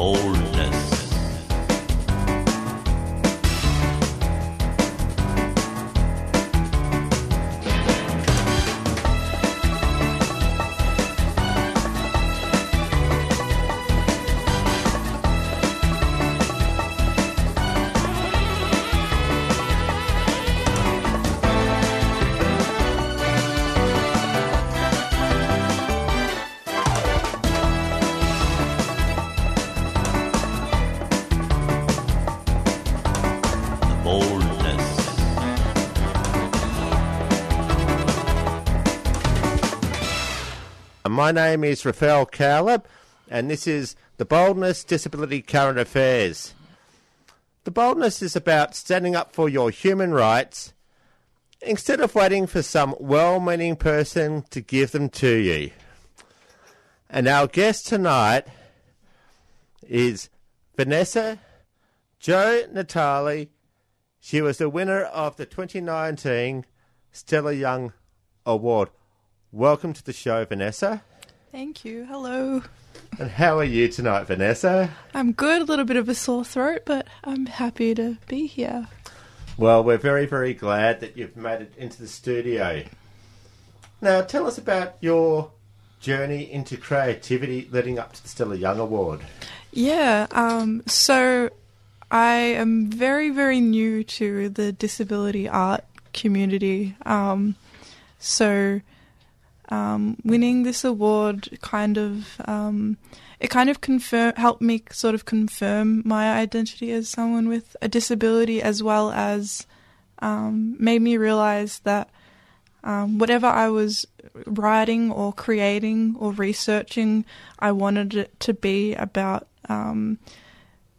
The My name is Rafael Cowlip, and this is the Boldness Disability Current Affairs. The boldness is about standing up for your human rights instead of waiting for some well meaning person to give them to you. And our guest tonight is Vanessa Jo Natali. She was the winner of the 2019 Stella Young Award. Welcome to the show, Vanessa. Thank you. Hello. And how are you tonight, Vanessa? I'm good. A little bit of a sore throat, but I'm happy to be here. Well, we're very, very glad that you've made it into the studio. Now, tell us about your journey into creativity leading up to the Stella Young Award. Yeah. Um, so I am very, very new to the disability art community. Um, so um, winning this award kind of um, it kind of confirm helped me sort of confirm my identity as someone with a disability, as well as um, made me realize that um, whatever I was writing or creating or researching, I wanted it to be about um,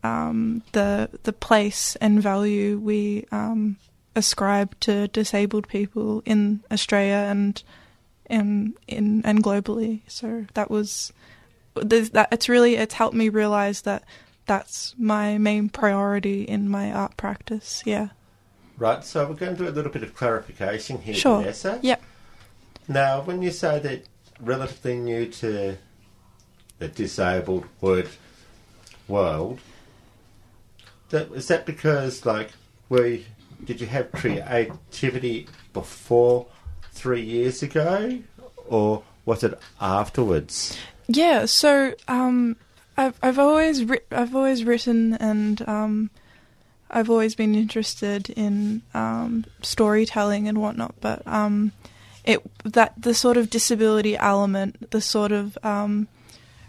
um, the the place and value we ascribe to disabled people in Australia and in in and globally. So that was that. It's really it's helped me realize that that's my main priority in my art practice. Yeah. Right, so we're going to do a little bit of clarification here, Sure. Vanessa. Yep. Now, when you say that relatively new to the disabled word world, that, is that because, like, we did you have creativity before three years ago, or was it afterwards? Yeah, so um, I've I've always writ- I've always written and um, I've always been interested in um, storytelling and whatnot, but um, it that the sort of disability element, the sort of um,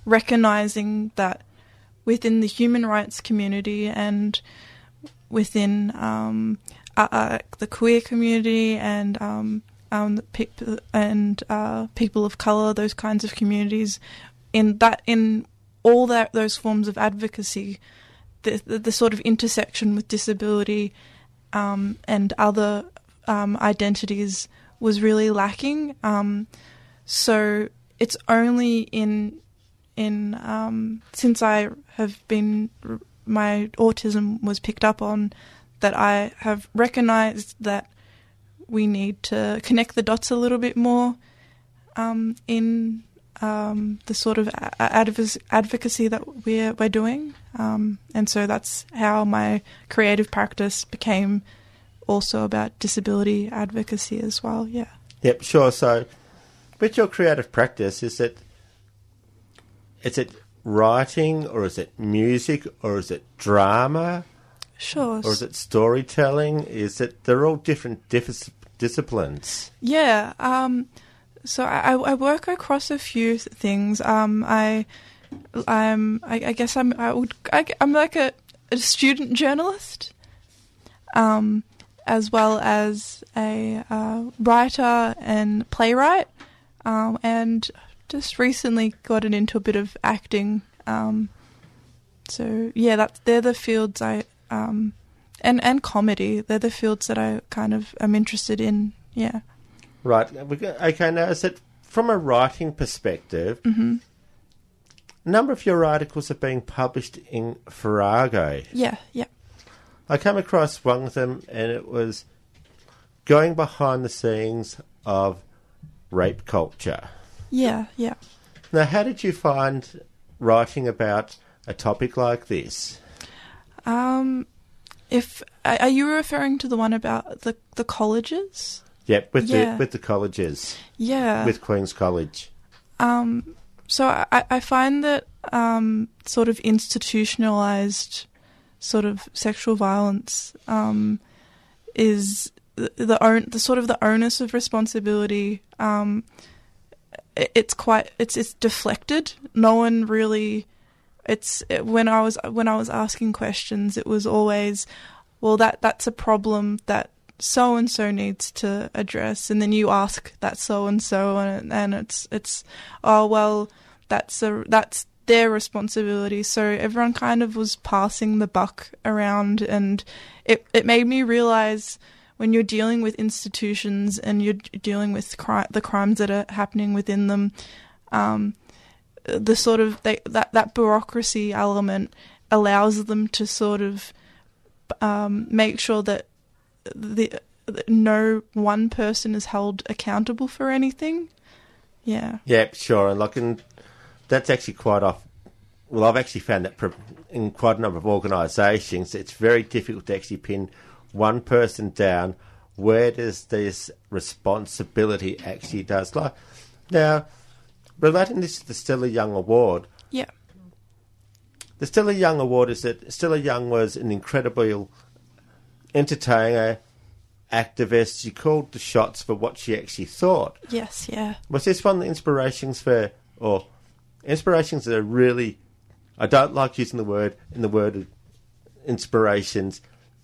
recognizing that within the human rights community and within uh, uh, the queer community and um, um, the peop- and uh, people of color, those kinds of communities, in that in all that those forms of advocacy, the the, the sort of intersection with disability um, and other um, identities was really lacking. Um, so it's only in in um, since I have been my autism was picked up on that I have recognized that we need to connect the dots a little bit more um, in um, the sort of a- adv- advocacy that we're we're doing, um, and so that's how my creative practice became also about disability advocacy as well. Yeah. Yep, sure. So, with your creative practice, is it is it writing, or is it music, or is it drama, Sure. or is it storytelling? Is it they're all different dis- disciplines? Yeah. Um, so I, I work across a few things. Um, I, I'm, I, I guess I'm, I would, I, am like a, a student journalist, um, as well as a uh, writer and playwright. um, and just recently gotten into a bit of acting. Um, so yeah, that's they're the fields I um, and and comedy. They're the fields that I kind of am interested in. Yeah. Right. Okay, now is it from a writing perspective? A number of your articles are being published in Farrago. Yeah. Yeah. I came across one of them, and it was going behind the scenes of rape culture. Yeah. Yeah. Now, how did you find writing about a topic like this? Um, if are you referring to the one about the the colleges? Yep, with Yeah. the with the colleges, Yeah. with Queen's College. Um, so I, I find that um, sort of institutionalized sort of sexual violence um, is the the, own, the sort of the onus of responsibility. Um, it- it's quite it's it's deflected. No one really. It's it, when I was when I was asking questions, it was always, well, that that's a problem that so and so needs to address, and then you ask that so and so, and it's it's oh well, that's a that's their responsibility. So everyone kind of was passing the buck around, and it it made me realize when you're dealing with institutions and you're dealing with cri- the crimes that are happening within them, um, the sort of they, that that bureaucracy element allows them to sort of um, make sure that the that no one person is held accountable for anything. Yeah. Yep, sure, and like, and that's actually quite off. Well, I've actually found that in quite a number of organisations, it's very difficult to actually pin one person down. Where does this responsibility actually does lie? Now, relating this to the Stella Young Award, Yeah. the Stella Young Award is that Stella Young was an incredible entertainer, activist. She called the shots for what she actually thought. Yes. Yeah. Was this one of the inspirations for, or inspirations that are really, I don't like using the word in the word of inspirations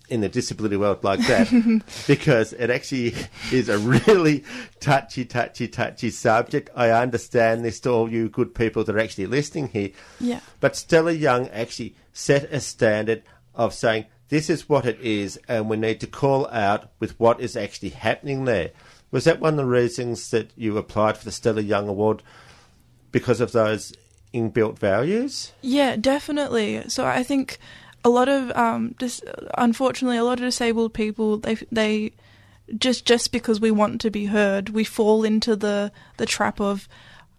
in the disability world like that because it actually is a really touchy, touchy, touchy subject. I understand this to all you good people that are actually listening here. Yeah. But Stella Young actually set a standard of saying this is what it is, and we need to call out with what is actually happening there. Was that one of the reasons that you applied for the Stella Young Award because of those inbuilt values? Yeah, definitely. So I think a lot of um, dis- unfortunately, a lot of disabled people they they just just because we want to be heard, we fall into the the trap of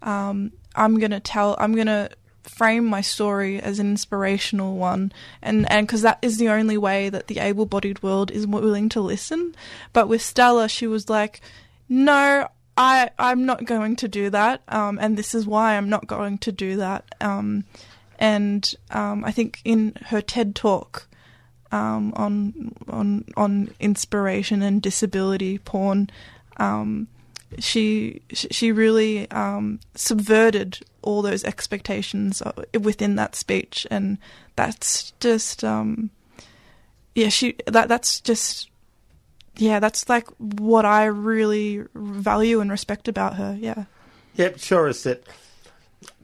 um, I'm gonna tell, I'm gonna frame my story as an inspirational one, and and because that is the only way that the able-bodied world is willing to listen. But with Stella, she was like, no. I, I'm not going to do that, um, and this is why I'm not going to do that. Um, and um, I think in her TED talk um, on on on inspiration and disability porn, um, she she really um, subverted all those expectations uh, within that speech, and that's just um, yeah she that that's just yeah that's like what I really value and respect about her. Yeah. Yep, sure is that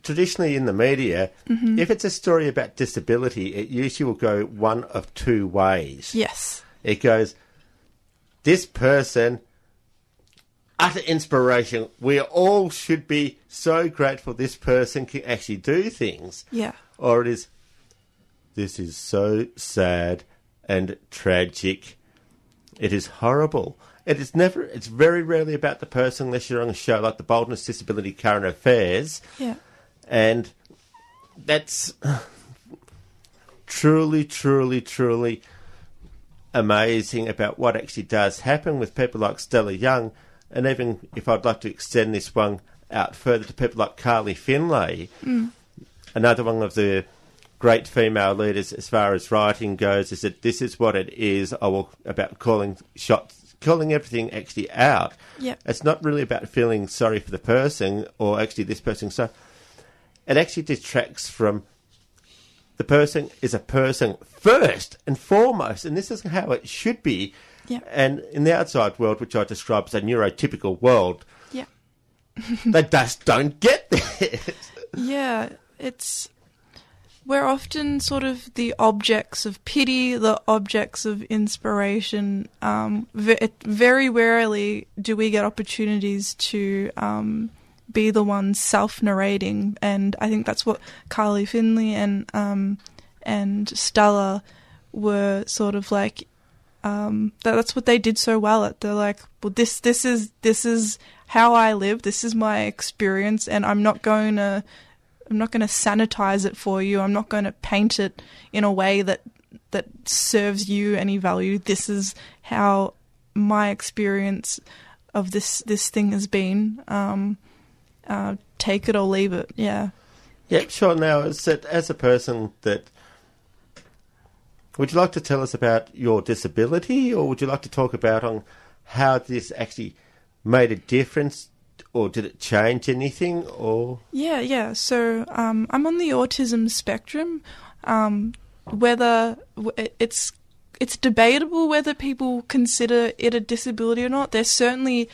traditionally in the media, mm-hmm. if it's a story about disability, it usually will go one of two ways. Yes. It goes, this person, utter inspiration. We all should be so grateful this person can actually do things. Yeah. Or it is, this is so sad and tragic. It is horrible. It is never, it's very rarely about the person unless you're on a show like the Boldness Disability Current Affairs. Yeah. And that's truly, truly, truly amazing about what actually does happen with people like Stella Young. And even if I'd like to extend this one out further to people like Carly Findlay, mm. another one of the great female leaders as far as writing goes, is that this is what it is. I will about calling shots, calling everything actually out. Yep. It's not really about feeling sorry for the person or actually this person. So it actually detracts from the person is a person first and foremost, and this is how it should be. Yeah. And in the outside world, which I describe as a neurotypical world, Yeah. they just don't get this. Yeah, it's we're often sort of the objects of pity, the objects of inspiration. Um, very rarely do we get opportunities to um, be the ones self-narrating, and I think that's what Carly Findlay and um, and Stella were sort of like. Um, that, that's what they did so well at. They're like, well, this this is this is how I live. This is my experience, and I'm not going to I'm not going to sanitize it for you. I'm not going to paint it in a way that that serves you any value. This is how my experience of this this thing has been. Um, uh, take it or leave it. Yeah. Yeah, sure. Now, is that as a person that would you like to tell us about your disability, or would you like to talk about on how this actually made a difference, or did it change anything, or Yeah, yeah. So um, I'm on the autism spectrum. Um, whether it's it's debatable whether people consider it a disability or not. There's certainly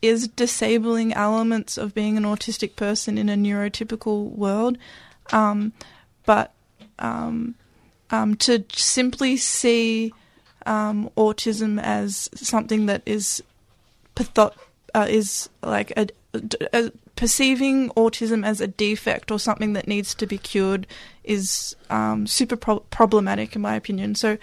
is disabling elements of being an autistic person in a neurotypical world, um, but um, um, to simply see um, autism as something that is patho- uh, is like a, a- perceiving autism as a defect or something that needs to be cured is um, super pro- problematic in my opinion. So,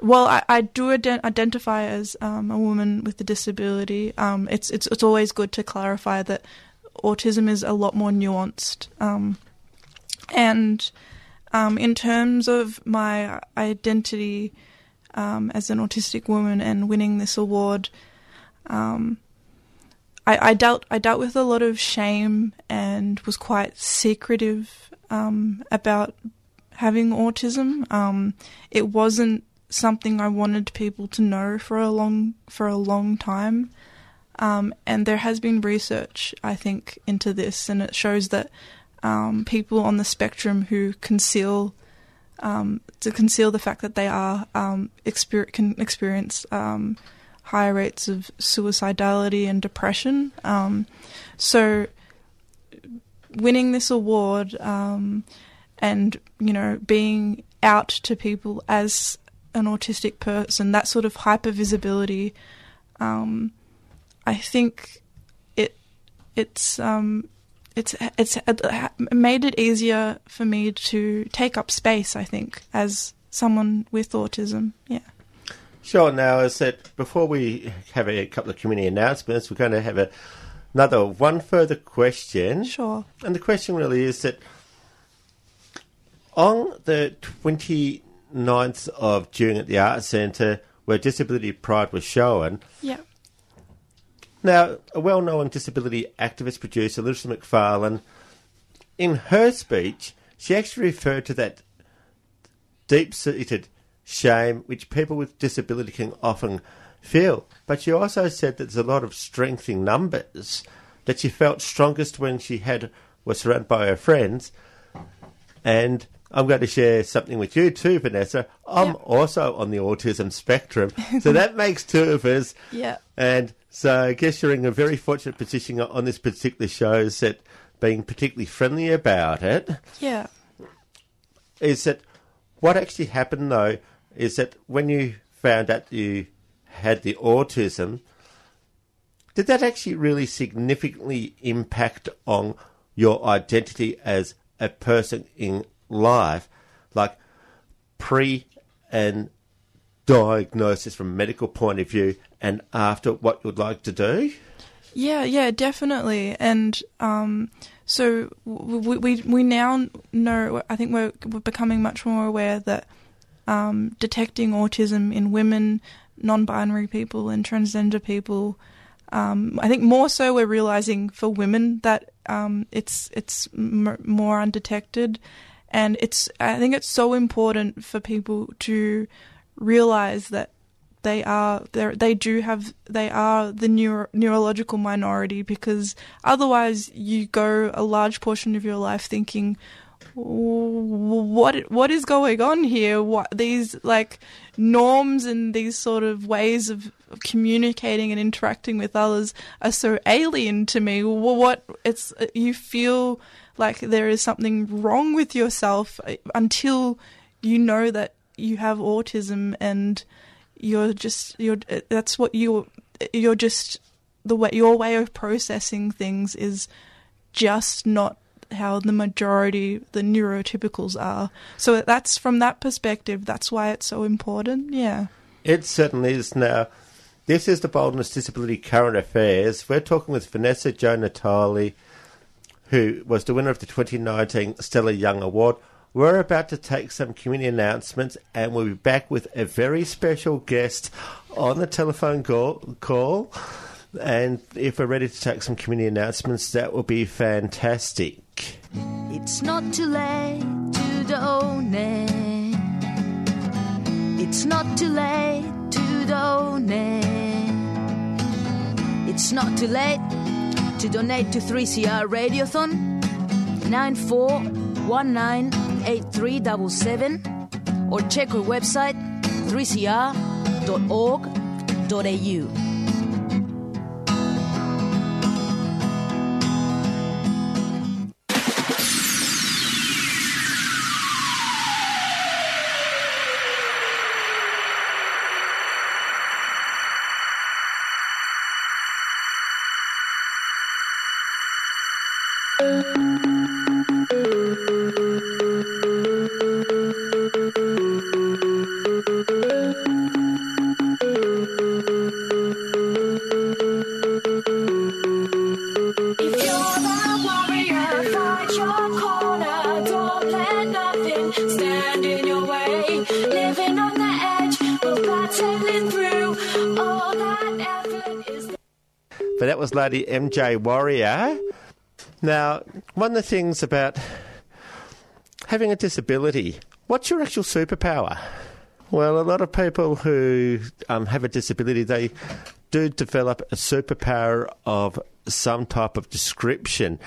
while I, I do ident- identify as um, a woman with a disability, um, it's it's it's always good to clarify that autism is a lot more nuanced. Um, and um, in terms of my identity um, as an autistic woman and winning this award, um, I, I dealt I dealt with a lot of shame and was quite secretive about having autism. It wasn't something I wanted people to know for a long for a long time. Um, and there has been research, I think, into this, and it shows that um, people on the spectrum who conceal um, to conceal the fact that they are um, exper- can experience um, higher rates of suicidality and depression. Um, so, winning this award and you know being out to people as an autistic person, that sort of hyper visibility, um, I think it it's um, it's it's made it easier for me to take up space. I think as someone with autism, yeah. Sure. Now, as said before, we have a couple of community announcements. We're going to have a, another one further question. Sure. And the question really is that on the 29th of June at the Arts Centre, where Disability Pride was shown, Yeah. now a well known disability activist producer, Larissa McFarlane, in her speech, she actually referred to that deep seated shame which people with disability can often feel. But she also said that there's a lot of strength in numbers, that she felt strongest when she had was surrounded by her friends. And I'm going to share something with you too, Vanessa. I'm Yeah. also on the autism spectrum. so that makes two of us. Yeah. And so I guess you're in a very fortunate position on this particular show, is that being particularly friendly about it Yeah. is that what actually happened though is that when you found out you had the autism, did that actually really significantly impact on your identity as a person in life, like pre and diagnosis from a medical point of view, and after what you'd like to do? Yeah, yeah, definitely. And um, so we, we we now know. I think we're we're becoming much more aware that um, detecting autism in women, non-binary people, and transgender people. Um, I think more so we're realizing for women that um, it's it's m- more undetected, and it's I think it's so important for people to realize that they are they do have they are the neuro, neurological minority because otherwise you go a large portion of your life thinking what what is going on here what these like norms and these sort of ways of communicating and interacting with others are so alien to me. What it's you feel like there is something wrong with yourself uh, until you know that you have autism and you're just you're that's what you you're just the way your way of processing things is just not how the majority the neurotypicals are so that's from that perspective that's why it's so important yeah It certainly is now. This is the Boldness Disability Current Affairs. We're talking with Vanessa Jo Natali, who was the winner of the 2019 Stella Young Award. We're about to take some community announcements, and we'll be back with a very special guest on the telephone call. call. And if we're ready to take some community announcements, that will be fantastic. It's not too late to donate. It's not too late to donate. It's not too late to donate to 3CR Radiothon 94198377 or check our website 3cr.org.au. But that was Lady MJ Warrior. Now, one of the things about having a disability, what's your actual superpower? Well, a lot of people who um, have a disability, they do develop a superpower of some type of description.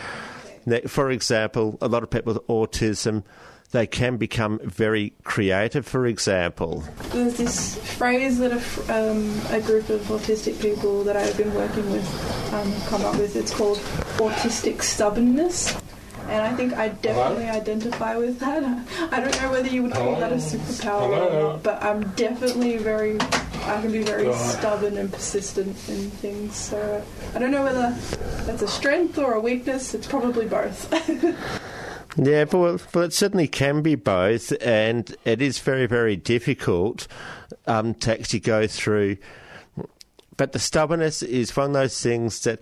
For example, a lot of people with autism, they can become very creative, for example. There's this phrase that a, f- um, a group of autistic people that I've been working with um, have come up with. It's called autistic stubbornness. And I think I definitely identify with that. I don't know whether you would call that a superpower or not, but I'm definitely very, I can be very stubborn and persistent in things. So I don't know whether that's a strength or a weakness. It's probably both. Yeah, but well, well, it certainly can be both, and it is very, very difficult um, to actually go through. But the stubbornness is one of those things that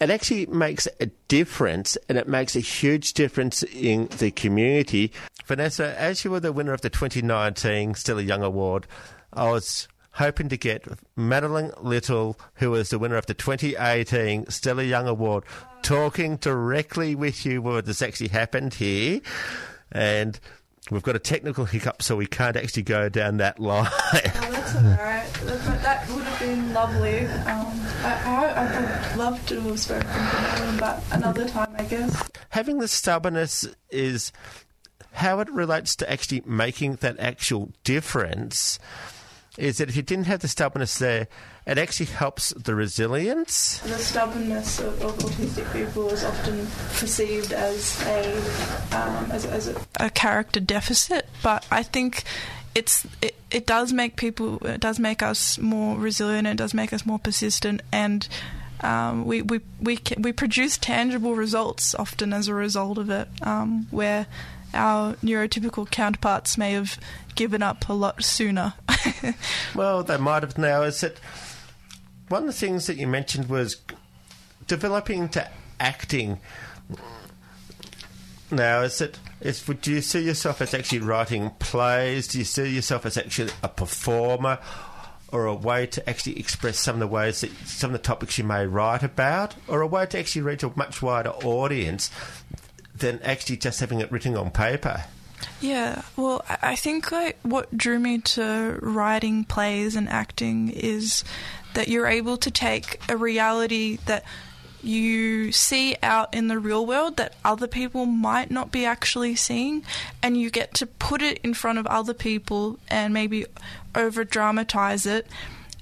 it actually makes a difference, and it makes a huge difference in the community. Vanessa, as you were the winner of the 2019 Stella Young Award, I was hoping to get Madeline Little, who was the winner of the 2018 Stella Young Award, talking directly with you what has actually happened here. And we've got a technical hiccup, so we can't actually go down that line. Oh, that's alright. That, that would have been lovely. Um, I, I, I'd love to have spoken to them, but another time, I guess. Having the stubbornness is how it relates to actually making that actual difference. Is that if you didn't have the stubbornness there, it actually helps the resilience. The stubbornness of, of autistic people is often perceived as a um, as, as a, a character deficit, but I think it's it, it does make people it does make us more resilient. It does make us more persistent, and um, we we we we produce tangible results often as a result of it, um, where our neurotypical counterparts may have given up a lot sooner. Well, they might have now. Is that one of the things that you mentioned was developing to acting. Now, is it? Is, would you see yourself as actually writing plays? Do you see yourself as actually a performer, or a way to actually express some of the ways that some of the topics you may write about, or a way to actually reach a much wider audience than actually just having it written on paper? Yeah, well, I think like what drew me to writing plays and acting is that you're able to take a reality that you see out in the real world that other people might not be actually seeing, and you get to put it in front of other people and maybe over dramatize it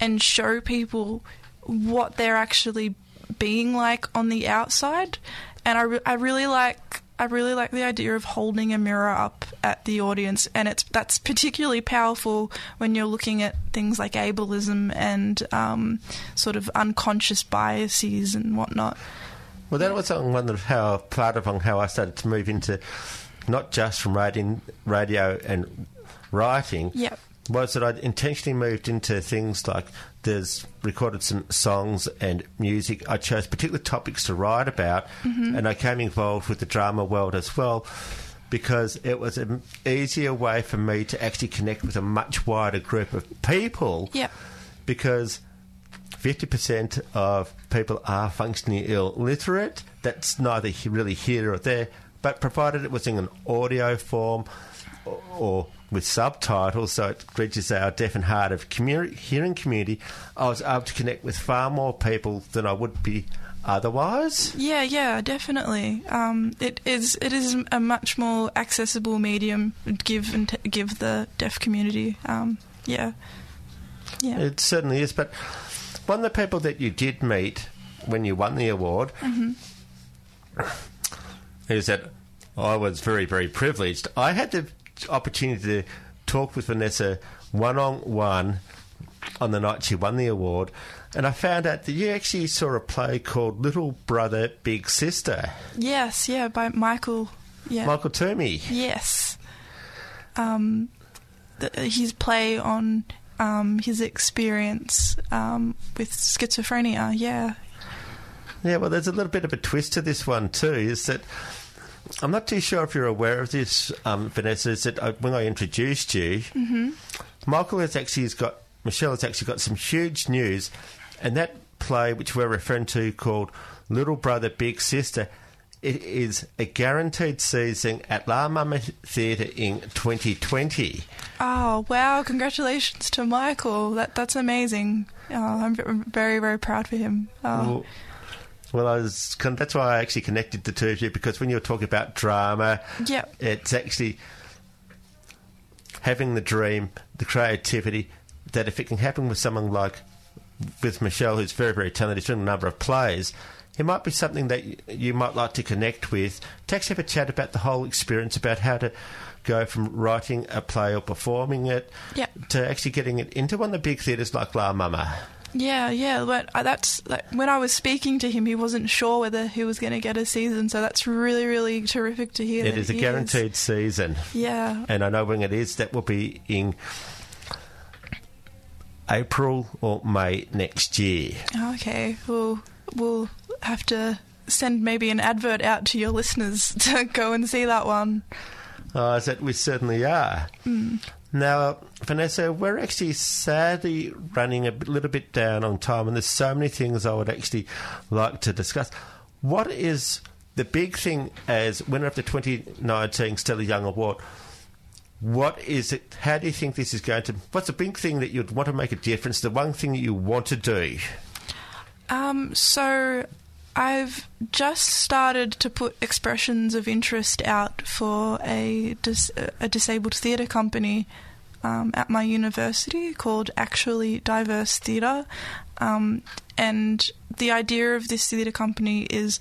and show people what they're actually being like on the outside. And I, re- I really like I really like the idea of holding a mirror up at the audience, and it's that's particularly powerful when you're looking at things like ableism and um, sort of unconscious biases and whatnot. Well, that was on one of how part of how I started to move into not just from radio, radio and writing. Yep. Was that I intentionally moved into things like there's recorded some songs and music. I chose particular topics to write about, mm-hmm. and I came involved with the drama world as well because it was an easier way for me to actually connect with a much wider group of people Yep. because 50% of people are functionally illiterate. That's neither really here or there, but provided it was in an audio form or, or with subtitles, so it reaches our deaf and hard of commu- hearing community, I was able to connect with far more people than I would be otherwise. Yeah, yeah, definitely. Um, it is it is a much more accessible medium to give and t- give the deaf community. Um, yeah, yeah. It certainly is. But one of the people that you did meet when you won the award is that I was very, very privileged. I had the opportunity to talk with Vanessa one on one on the night she won the award, and I found out that you actually saw a play called Little Brother, Big Sister. yes, yeah, by Michael. Yeah, Michael Toomey. yes. Um, the, his play on um, his experience um, with schizophrenia. Yeah, Yeah, well, there's a little bit of a twist to this one too. Is that I'm not too sure if you're aware of this, um, Vanessa. Is that uh, when I introduced you, Michael has actually has got Michelle has actually got some huge news, and that play which we're referring to called Little Brother Big Sister. It is a guaranteed season at La Mama Theatre in 2020. Oh wow! Congratulations to Michael. That that's amazing. Oh, I'm very very proud for him. Oh, Well, well, I was con- that's why I actually connected the two of you because when you were talking about drama, it's actually having the dream, the creativity that if it can happen with someone like with Michelle, who's very very talented, she's doing a number of plays. It might be something that y- you might like to connect with. To actually have a chat about the whole experience, about how to go from writing a play or performing it Yep. to actually getting it into one of the big theatres like La Mama. Yeah, yeah, but uh, that's like, when I was speaking to him, he wasn't sure whether he was going to get a season. So that's really, really terrific to hear. It is a guaranteed season. Yeah, and I know when it is, that will be in April or May next year. okay. We'll we'll have to send maybe an advert out to your listeners to go and see that one. Uh, that we certainly are. Now, Vanessa, we're actually sadly running a little bit down on time, and there's so many things I would actually like to discuss. What is the big thing as winner of the 2019 Stella Young Award? What is it? How do you think this is going to? What's the big thing that you'd want to make a difference? The one thing that you want to do? Um, so I've just started to put expressions of interest out for a dis- a disabled theatre company um, at my university called Actually Diverse Theatre, um, and the idea of this theatre company is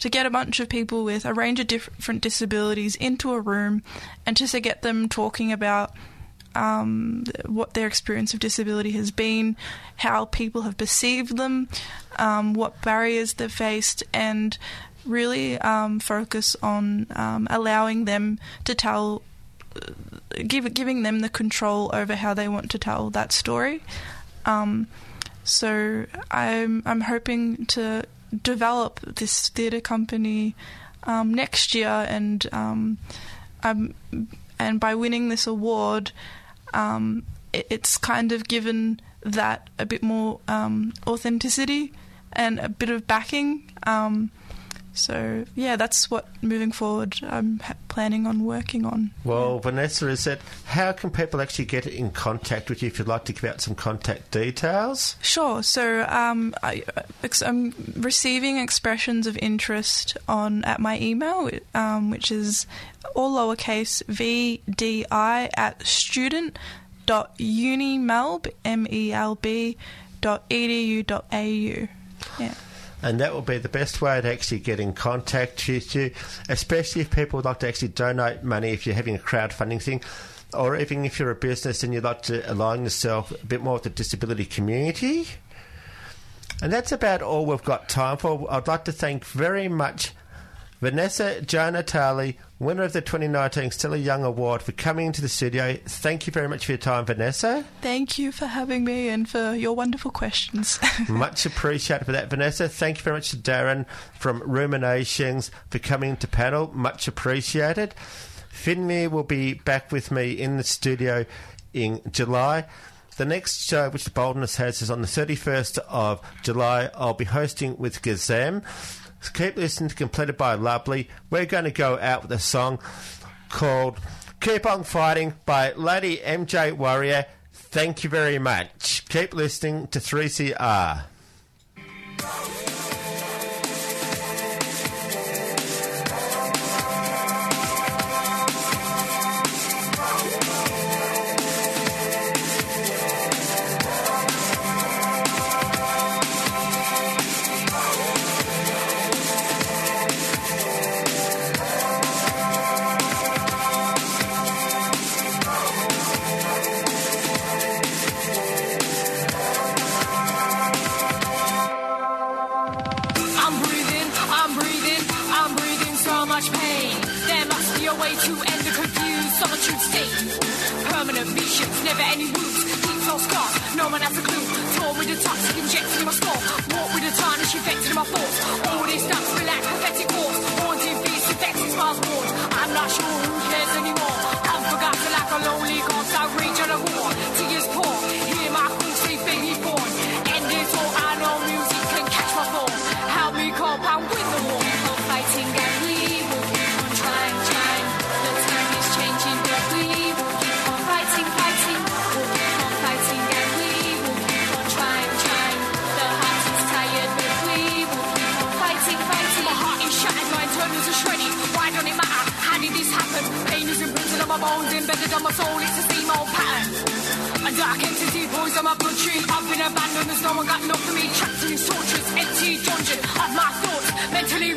to get a bunch of people with a range of different disabilities into a room and just to get them talking about um, what their experience of disability has been, how people have perceived them, um, what barriers they've faced, and really um, focus on um, allowing them to tell, uh, give, giving them the control over how they want to tell that story. Um, so I'm I'm hoping to develop this theatre company um, next year, and um, and by winning this award, um, it, it's kind of given that a bit more um, authenticity and a bit of backing. Um, so yeah, that's what moving forward I'm ha- planning on working on. Well, Vanessa, is that how can people actually get in contact with you if you'd like to give out some contact details? Sure. So um, I, I'm receiving expressions of interest on at my email, um, which is all lowercase vdi at student dot unimelb m e l b dot edu dot au. Yeah. And that will be the best way to actually get in contact with you, especially if people would like to actually donate money if you're having a crowdfunding thing, or even if you're a business and you'd like to align yourself a bit more with the disability community. And that's about all we've got time for. I'd like to thank very much Vanessa Joan Natali, winner of the 2019 Stella Young Award, for coming into the studio. Thank you very much for your time, Vanessa. Thank you for having me and for your wonderful questions. Much appreciated for that, Vanessa. Thank you very much to Darren from Ruminations for coming to panel. Much appreciated. Finley will be back with me in the studio in July. The next show, which Boldness has, is on the 31st of July. I'll be hosting with Gazam. So keep listening to Completed by Lovely. We're going to go out with a song called Keep On Fighting by Lady MJ Warrior. Thank you very much. Keep listening to 3CR. Pain. There must be a way to end the confused solitude state. Permanent visions, never any wounds, deep no scars, no one has a clue. Torn with the toxic injected in my skull, walk with the tarnish infected in my thoughts. All this stuff's relax, pathetic wars, haunting beats, infected smiles born. I'm not sure who cares anymore. I'm forgotten like a lonely ghost, I rage on a my bones, embedded on my soul. It's the same old pattern. A dark entity poison my bloodstream. I've been abandoned, there's no one got enough for me. Trapped in this torturous, empty dungeon of my thoughts, mentally